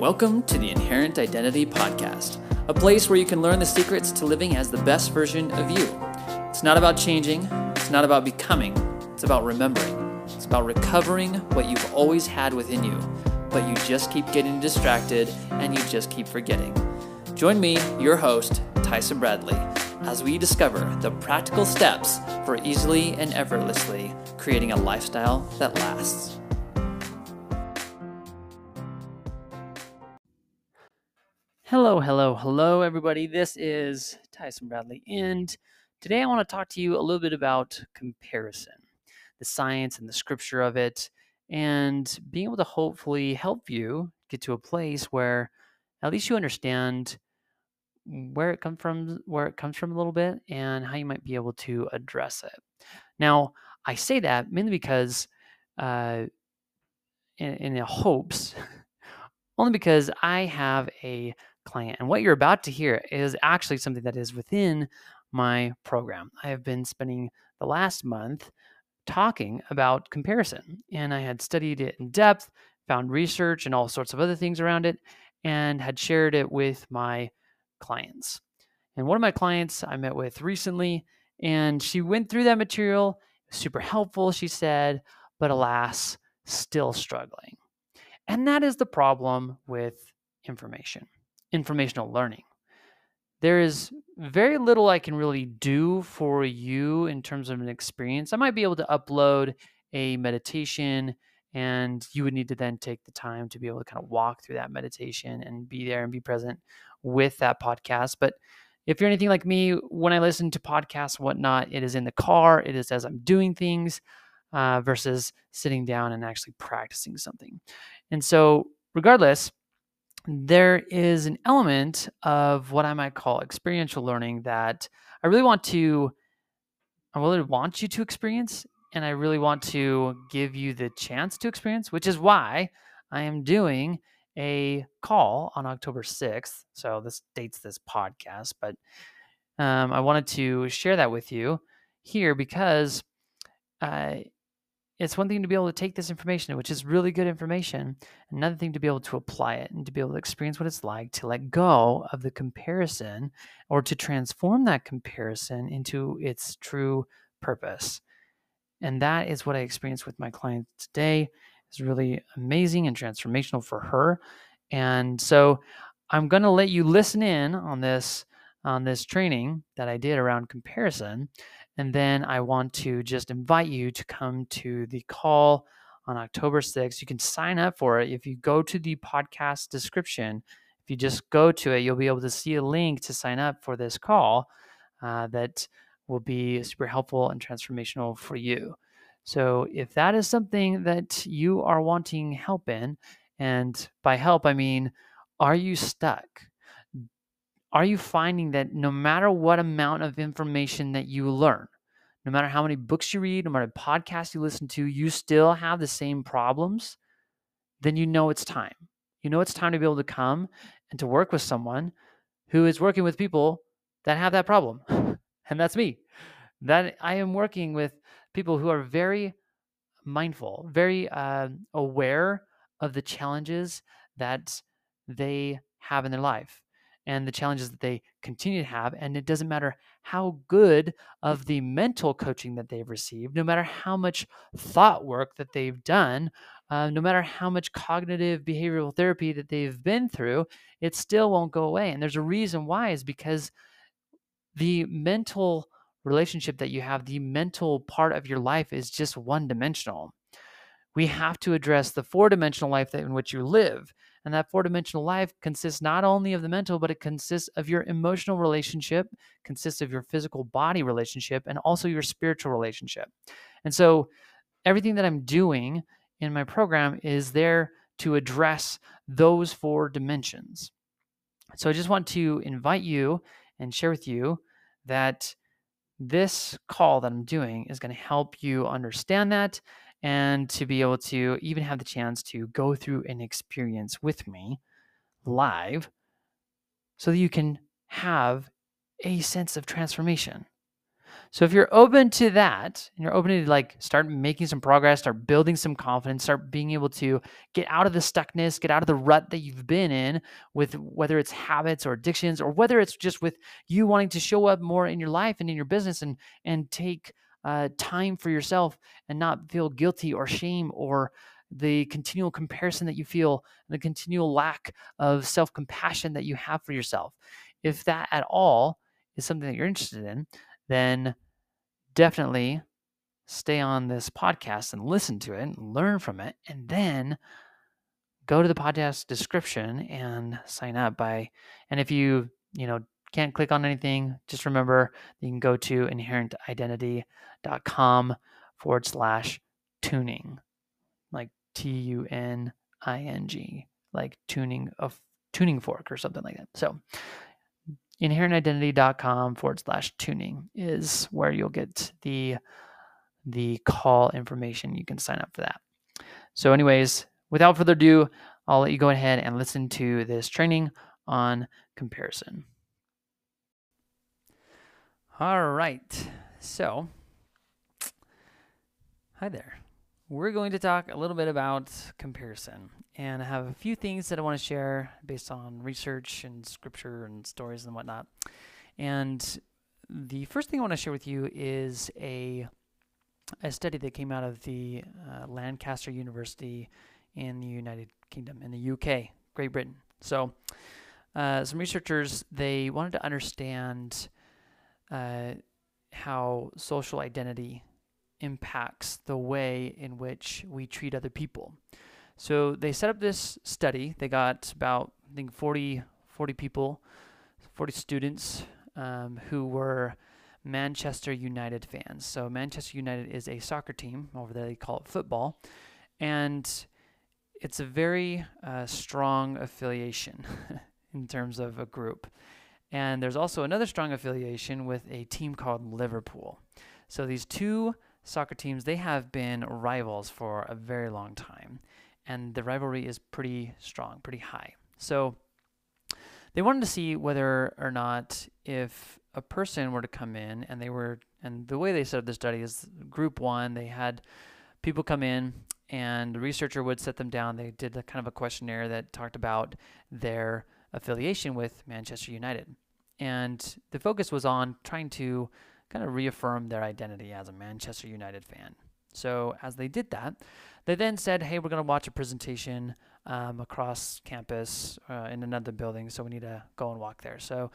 Welcome to the Inherent Identity Podcast, a place where you can learn the secrets to living as the best version of you. It's not about changing, it's not about becoming, it's about remembering. It's about recovering what you've always had within you, but you just keep getting distracted and you just keep forgetting. Join me, your host, Tyson Bradley, as we discover the practical steps for easily and effortlessly creating a lifestyle that lasts. Hello, hello, hello, everybody. This is Tyson Bradley, and today I want to talk to you a little bit about comparison, the science and the scripture of it, and being able to hopefully help you get to a place where at least you understand where it comes from, where it comes from a little bit, and how you might be able to address it. Now, I say that mainly because, uh, in, in hopes, only because I have a client. And what you're about to hear is actually something that is within my program. I have been spending the last month talking about comparison, and I had studied it in depth, found research and all sorts of other things around it, and had shared it with my clients. And one of my clients I met with recently, and she went through that material, super helpful, she said, but alas, still struggling. And that is the problem with information informational learning. There is very little I can really do for you in terms of an experience. I might be able to upload a meditation, and you would need to then take the time to be able to kind of walk through that meditation and be there and be present with that podcast. But if you're anything like me, when I listen to podcasts, whatnot, it is in the car, it is as I'm doing things uh, versus sitting down and actually practicing something. And so, regardless, there is an element of what I might call experiential learning that I really want to, I really want you to experience, and I really want to give you the chance to experience, which is why I am doing a call on October 6th. So this dates this podcast, but um, I wanted to share that with you here because uh, it's one thing to be able to take this information, which is really good information, another thing to be able to apply it and to be able to experience what it's like to let go of the comparison or to transform that comparison into its true purpose. And that is what I experienced with my client today. It's really amazing and transformational for her. And so I'm going to let you listen in on this on this training that I did around comparison and then I want to just invite you to come to the call on October 6th. You can sign up for it. If you go to the podcast description, if you just go to it, you'll be able to see a link to sign up for this call uh, that will be super helpful and transformational for you. So, if that is something that you are wanting help in, and by help, I mean, are you stuck? Are you finding that no matter what amount of information that you learn, no matter how many books you read, no matter podcasts you listen to, you still have the same problems, then you know it's time. You know it's time to be able to come and to work with someone who is working with people that have that problem. and that's me. That I am working with people who are very mindful, very uh, aware of the challenges that they have in their life and the challenges that they continue to have. And it doesn't matter how good of the mental coaching that they've received, no matter how much thought work that they've done, uh, no matter how much cognitive behavioral therapy that they've been through, it still won't go away. And there's a reason why is because the mental relationship that you have, the mental part of your life is just one dimensional. We have to address the four dimensional life in which you live. And that four dimensional life consists not only of the mental, but it consists of your emotional relationship, consists of your physical body relationship, and also your spiritual relationship. And so everything that I'm doing in my program is there to address those four dimensions. So I just want to invite you and share with you that this call that I'm doing is going to help you understand that and to be able to even have the chance to go through an experience with me live so that you can have a sense of transformation. So if you're open to that and you're open to like start making some progress, start building some confidence, start being able to get out of the stuckness, get out of the rut that you've been in with whether it's habits or addictions or whether it's just with you wanting to show up more in your life and in your business and and take uh, time for yourself and not feel guilty or shame or the continual comparison that you feel, the continual lack of self compassion that you have for yourself. If that at all is something that you're interested in, then definitely stay on this podcast and listen to it and learn from it. And then go to the podcast description and sign up by, and if you, you know, can't click on anything, just remember you can go to inherentidentity.com forward slash tuning, like T U N I N G, like tuning of tuning fork or something like that. So inherentidentity.com forward slash tuning is where you'll get the the call information. You can sign up for that. So, anyways, without further ado, I'll let you go ahead and listen to this training on comparison. All right. So, hi there. We're going to talk a little bit about comparison. And I have a few things that I want to share based on research and scripture and stories and whatnot. And the first thing I want to share with you is a, a study that came out of the uh, Lancaster University in the United Kingdom, in the UK, Great Britain. So, uh, some researchers they wanted to understand uh, how social identity impacts the way in which we treat other people. So they set up this study. They got about, I think, 40, 40 people, 40 students um, who were Manchester United fans. So Manchester United is a soccer team. Over there, they call it football. And it's a very uh, strong affiliation in terms of a group. And there's also another strong affiliation with a team called Liverpool. So these two soccer teams, they have been rivals for a very long time. And the rivalry is pretty strong, pretty high. So they wanted to see whether or not if a person were to come in and they were, and the way they set up the study is group one, they had people come in and the researcher would set them down. They did a kind of a questionnaire that talked about their affiliation with Manchester United. And the focus was on trying to kind of reaffirm their identity as a Manchester United fan. So as they did that, they then said, hey, we're going to watch a presentation um, across campus uh, in another building, so we need to go and walk there. So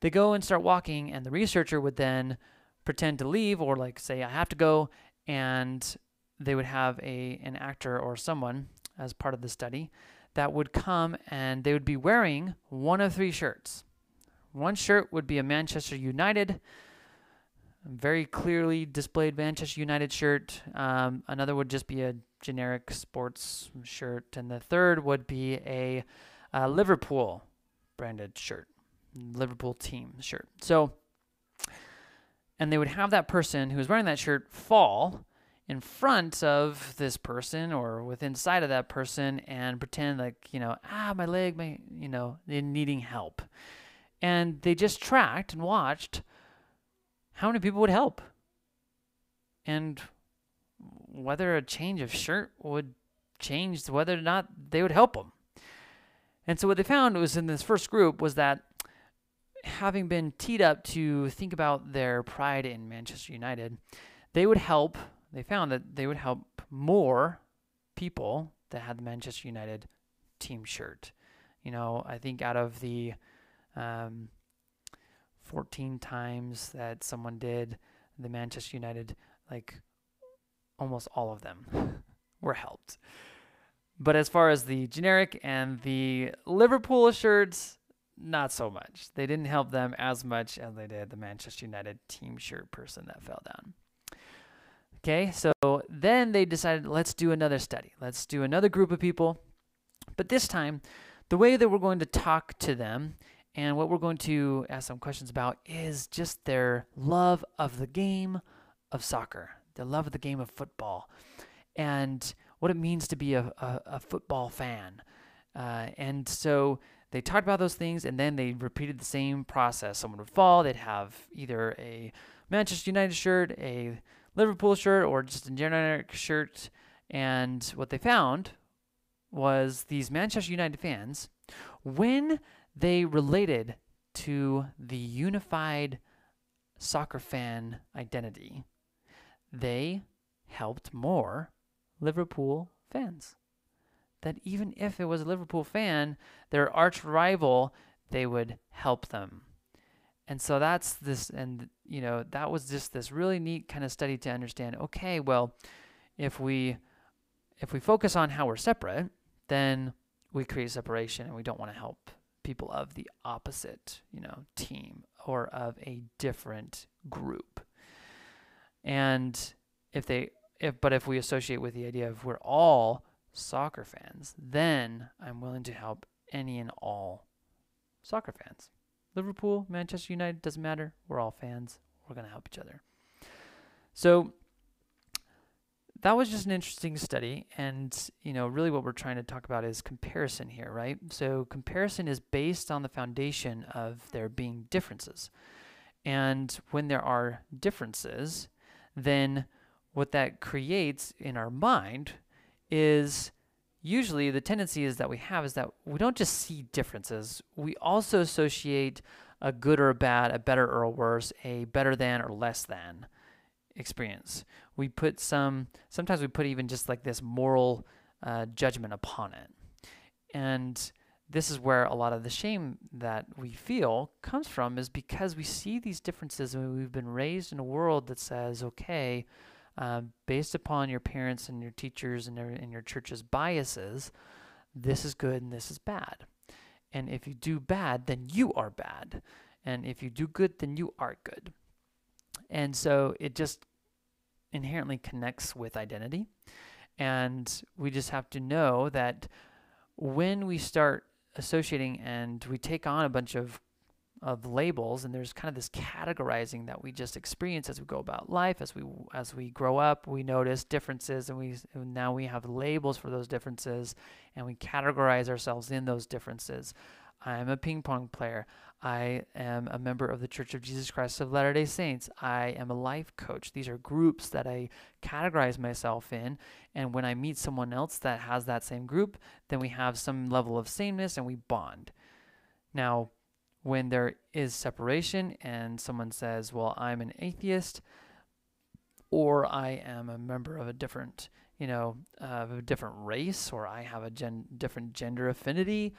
they go and start walking, and the researcher would then pretend to leave or like say, I have to go, and they would have a an actor or someone as part of the study that would come and they would be wearing one of three shirts. One shirt would be a Manchester United, very clearly displayed Manchester United shirt. Um, another would just be a generic sports shirt. And the third would be a, a Liverpool branded shirt, Liverpool team shirt. So, and they would have that person who was wearing that shirt fall in front of this person or within sight of that person and pretend like, you know, ah, my leg, my, you know, needing help and they just tracked and watched how many people would help and whether a change of shirt would change whether or not they would help them. And so what they found was in this first group was that having been teed up to think about their pride in Manchester United, they would help, they found that they would help more people that had the Manchester United team shirt. You know, I think out of the um, 14 times that someone did the Manchester United, like almost all of them were helped. But as far as the generic and the Liverpool shirts, not so much. They didn't help them as much as they did the Manchester United team shirt person that fell down. Okay, so then they decided let's do another study. Let's do another group of people. But this time, the way that we're going to talk to them and what we're going to ask some questions about is just their love of the game of soccer, their love of the game of football, and what it means to be a, a, a football fan. Uh, and so they talked about those things and then they repeated the same process. Someone would fall, they'd have either a Manchester United shirt, a Liverpool shirt, or just a generic shirt. And what they found was these Manchester United fans, when they related to the unified soccer fan identity, they helped more Liverpool fans. That even if it was a Liverpool fan, their arch rival, they would help them. And so that's this, and you know, that was just this really neat kind of study to understand. Okay, well, if we if we focus on how we're separate, then we create separation, and we don't want to help people of the opposite, you know, team or of a different group. And if they if but if we associate with the idea of we're all soccer fans, then I'm willing to help any and all soccer fans. Liverpool, Manchester United, doesn't matter. We're all fans. We're going to help each other. So that was just an interesting study and you know really what we're trying to talk about is comparison here right? So comparison is based on the foundation of there being differences. And when there are differences then what that creates in our mind is usually the tendency is that we have is that we don't just see differences. We also associate a good or a bad a better or a worse a better than or less than experience we put some sometimes we put even just like this moral uh, judgment upon it. And this is where a lot of the shame that we feel comes from is because we see these differences and we've been raised in a world that says okay uh, based upon your parents and your teachers and, and your church's biases this is good and this is bad. And if you do bad then you are bad. And if you do good then you are good. And so it just inherently connects with identity. And we just have to know that when we start associating and we take on a bunch of of labels and there's kind of this categorizing that we just experience as we go about life as we as we grow up we notice differences and we and now we have labels for those differences and we categorize ourselves in those differences i'm a ping pong player I am a member of the Church of Jesus Christ of Latter day Saints. I am a life coach. These are groups that I categorize myself in. And when I meet someone else that has that same group, then we have some level of sameness and we bond. Now, when there is separation and someone says, Well, I'm an atheist, or I am a member of a different, you know, uh, a different race, or I have a gen- different gender affinity,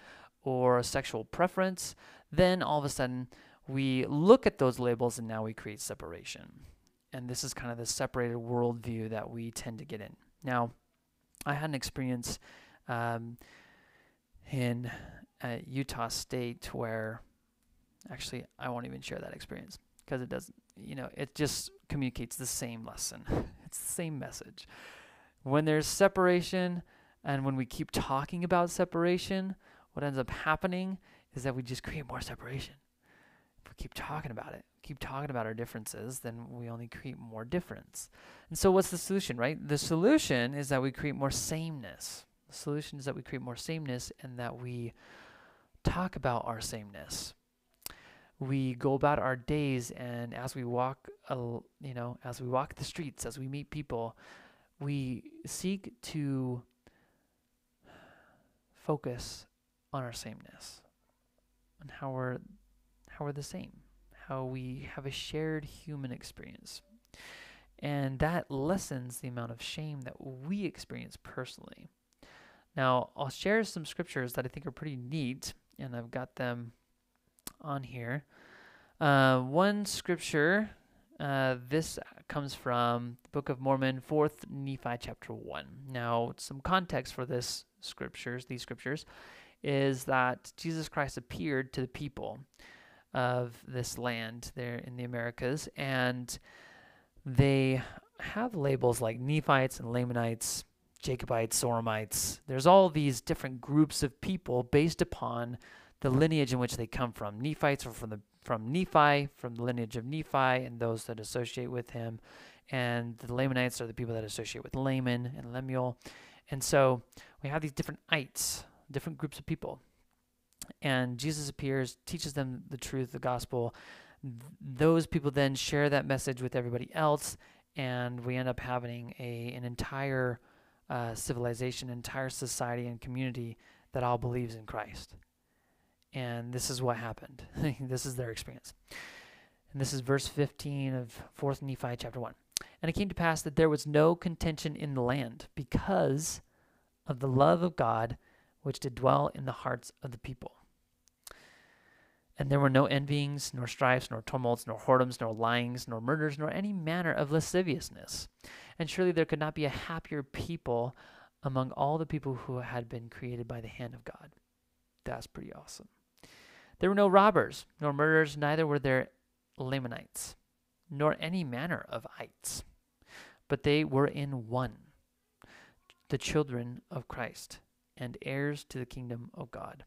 or sexual preference, then all of a sudden we look at those labels and now we create separation. And this is kind of the separated worldview that we tend to get in. Now, I had an experience um, in uh, Utah State where actually I won't even share that experience because it doesn't, you know, it just communicates the same lesson. it's the same message. When there's separation and when we keep talking about separation, what ends up happening is that we just create more separation. If we keep talking about it, keep talking about our differences, then we only create more difference. And so, what's the solution, right? The solution is that we create more sameness. The solution is that we create more sameness and that we talk about our sameness. We go about our days, and as we walk, you know, as we walk the streets, as we meet people, we seek to focus on our sameness and how we're how we're the same, how we have a shared human experience. And that lessens the amount of shame that we experience personally. Now, I'll share some scriptures that I think are pretty neat, and I've got them on here. Uh, one scripture, uh, this comes from the Book of Mormon, 4th Nephi chapter 1. Now, some context for this scriptures, these scriptures, is that Jesus Christ appeared to the people of this land there in the Americas, and they have labels like Nephites and Lamanites, Jacobites, Zoramites. There's all these different groups of people based upon the lineage in which they come from. Nephites are from the from Nephi, from the lineage of Nephi, and those that associate with him, and the Lamanites are the people that associate with Laman and Lemuel, and so we have these different ites different groups of people. And Jesus appears, teaches them the truth, the gospel. those people then share that message with everybody else, and we end up having a an entire uh, civilization, entire society, and community that all believes in Christ. And this is what happened. this is their experience. And this is verse 15 of 4th Nephi chapter 1. And it came to pass that there was no contention in the land because of the love of God which did dwell in the hearts of the people. And there were no envyings, nor strifes, nor tumults, nor whoredoms, nor lyings, nor murders, nor any manner of lasciviousness. And surely there could not be a happier people among all the people who had been created by the hand of God. That's pretty awesome. There were no robbers, nor murderers, neither were there Lamanites, nor any manner of ites, but they were in one, the children of Christ, and heirs to the kingdom of God.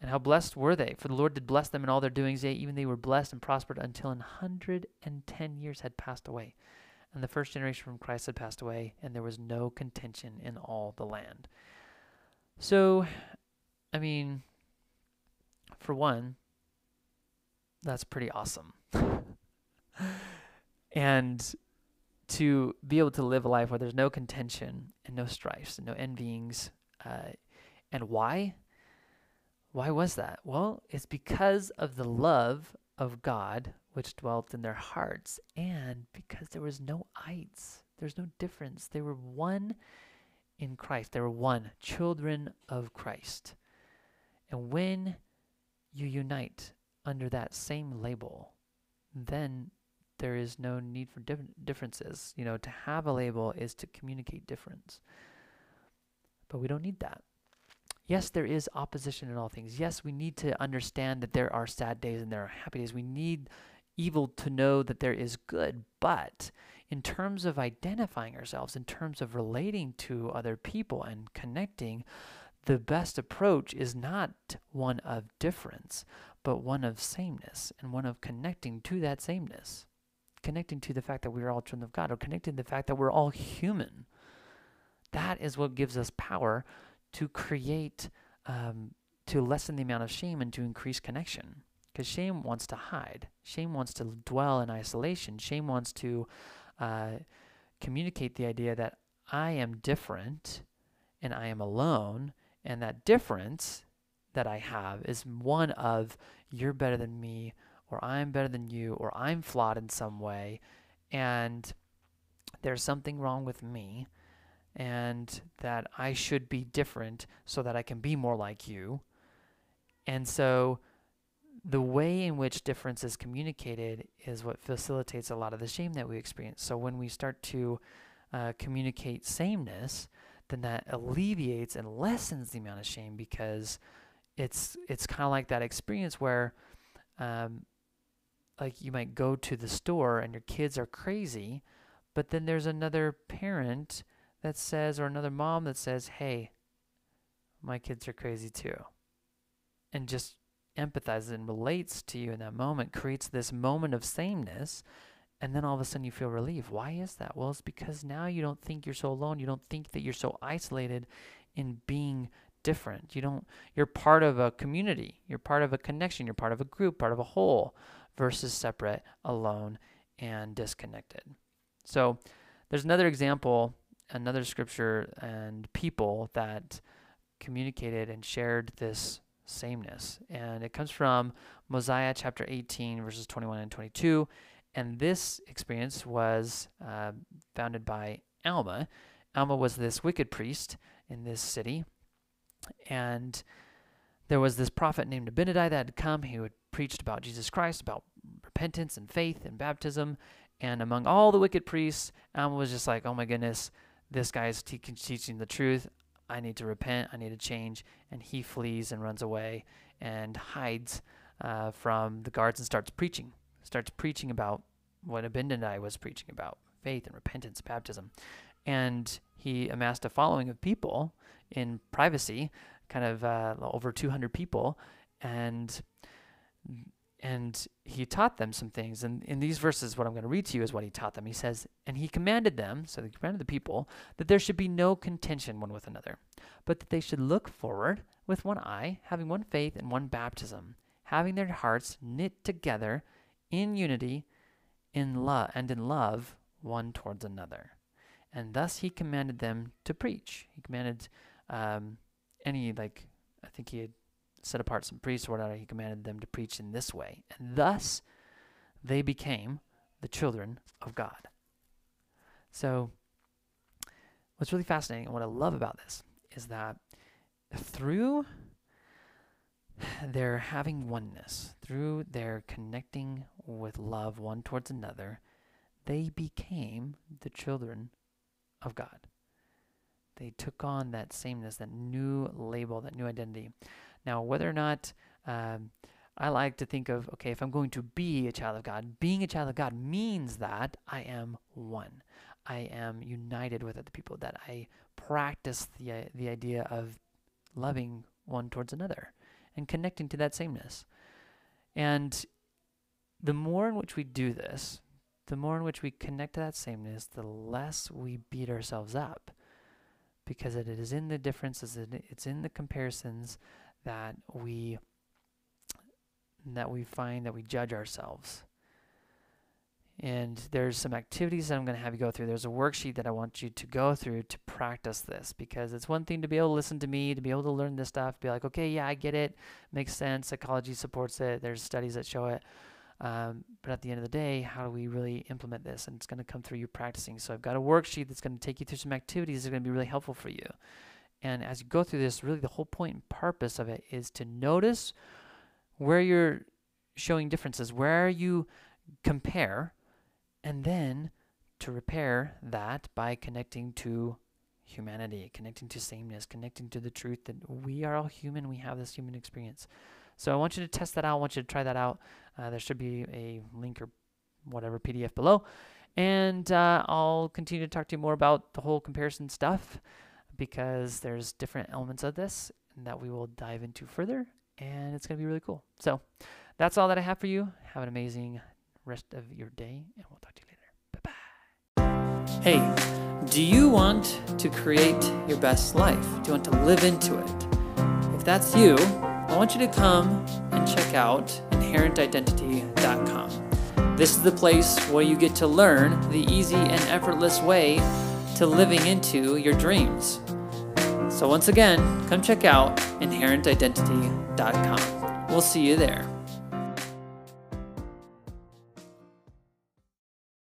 And how blessed were they? For the Lord did bless them in all their doings. Yea, even they were blessed and prospered until an hundred and ten years had passed away. And the first generation from Christ had passed away, and there was no contention in all the land. So, I mean, for one, that's pretty awesome. and to be able to live a life where there's no contention and no strifes and no envyings. Uh, and why? Why was that? Well, it's because of the love of God which dwelt in their hearts, and because there was no ites. There's no difference. They were one in Christ. They were one, children of Christ. And when you unite under that same label, then there is no need for differences. You know, to have a label is to communicate difference. But we don't need that. Yes, there is opposition in all things. Yes, we need to understand that there are sad days and there are happy days. We need evil to know that there is good. But in terms of identifying ourselves, in terms of relating to other people and connecting, the best approach is not one of difference, but one of sameness and one of connecting to that sameness. Connecting to the fact that we are all children of God, or connecting to the fact that we're all human. That is what gives us power to create, um, to lessen the amount of shame and to increase connection. Because shame wants to hide, shame wants to dwell in isolation, shame wants to uh, communicate the idea that I am different and I am alone, and that difference that I have is one of you're better than me, or I'm better than you, or I'm flawed in some way, and there's something wrong with me, and that I should be different so that I can be more like you. And so the way in which difference is communicated is what facilitates a lot of the shame that we experience. So when we start to uh, communicate sameness, then that alleviates and lessens the amount of shame because it's it's kind of like that experience where um, like you might go to the store and your kids are crazy, but then there's another parent that says, or another mom that says, hey, my kids are crazy too. And just empathizes and relates to you in that moment, creates this moment of sameness. And then all of a sudden you feel relief. Why is that? Well, it's because now you don't think you're so alone. You don't think that you're so isolated in being different. You don't you're part of a community. You're part of a connection. You're part of a group, part of a whole versus separate, alone, and disconnected. So there's another example another scripture and people that communicated and shared this sameness. And it comes from Mosiah chapter 18, verses 21 and 22. And this experience was uh, founded by Alma. Alma was this wicked priest in this city. And there was this prophet named Abinadi that had come. He had preached about Jesus Christ, about repentance and faith and baptism. And among all the wicked priests, Alma was just like, oh my goodness, this guy is te- teaching the truth. I need to repent. I need to change. And he flees and runs away and hides uh, from the guards and starts preaching. Starts preaching about what Abinadi was preaching about faith and repentance, baptism. And he amassed a following of people in privacy, kind of uh, over 200 people. And and he taught them some things. And in these verses, what I'm going to read to you is what he taught them. He says, And he commanded them, so he commanded the people, that there should be no contention one with another, but that they should look forward with one eye, having one faith and one baptism, having their hearts knit together in unity, in love, and in love one towards another. And thus he commanded them to preach. He commanded um, any, like, I think he had set apart some priests or whatever. He commanded them to preach in this way. And thus they became the children of God. So, what's really fascinating and what I love about this is that through their having oneness, through their connecting with love one towards another, they became the children of God. They took on that sameness, that new label, that new identity. Now, whether or not um, I like to think of, okay, if I'm going to be a child of God, being a child of God means that I am one. I am united with other people, that I practice the, the idea of loving one towards another and connecting to that sameness. And the more in which we do this, the more in which we connect to that sameness, the less we beat ourselves up. Because it is in the differences, it's in the comparisons that we that we find that we judge ourselves. And there's some activities that I'm going to have you go through. There's a worksheet that I want you to go through to practice this because it's one thing to be able to listen to me, to be able to learn this stuff, be like, okay, yeah, I get it, makes sense. Psychology supports it. There's studies that show it. Um, but at the end of the day, how do we really implement this? And it's going to come through you practicing. So I've got a worksheet that's going to take you through some activities that are going to be really helpful for you. And as you go through this, really the whole point and purpose of it is to notice where you're showing differences, where you compare, and then to repair that by connecting to humanity, connecting to sameness, connecting to the truth that we are all human, we have this human experience. So I want you to test that out. I want you to try that out. Uh, there should be a link or whatever PDF below. And uh, I'll continue to talk to you more about the whole comparison stuff because there's different elements of this that we will dive into further. And it's going to be really cool. So that's all that I have for you. Have an amazing rest of your day, and we'll talk to you later. Bye bye. Hey, do you want to create your best life? Do you want to live into it? If that's you, I want you to come and check out inherentidentity.com. This is the place where you get to learn the easy and effortless way to living into your dreams. So, once again, come check out inherentidentity.com. We'll see you there.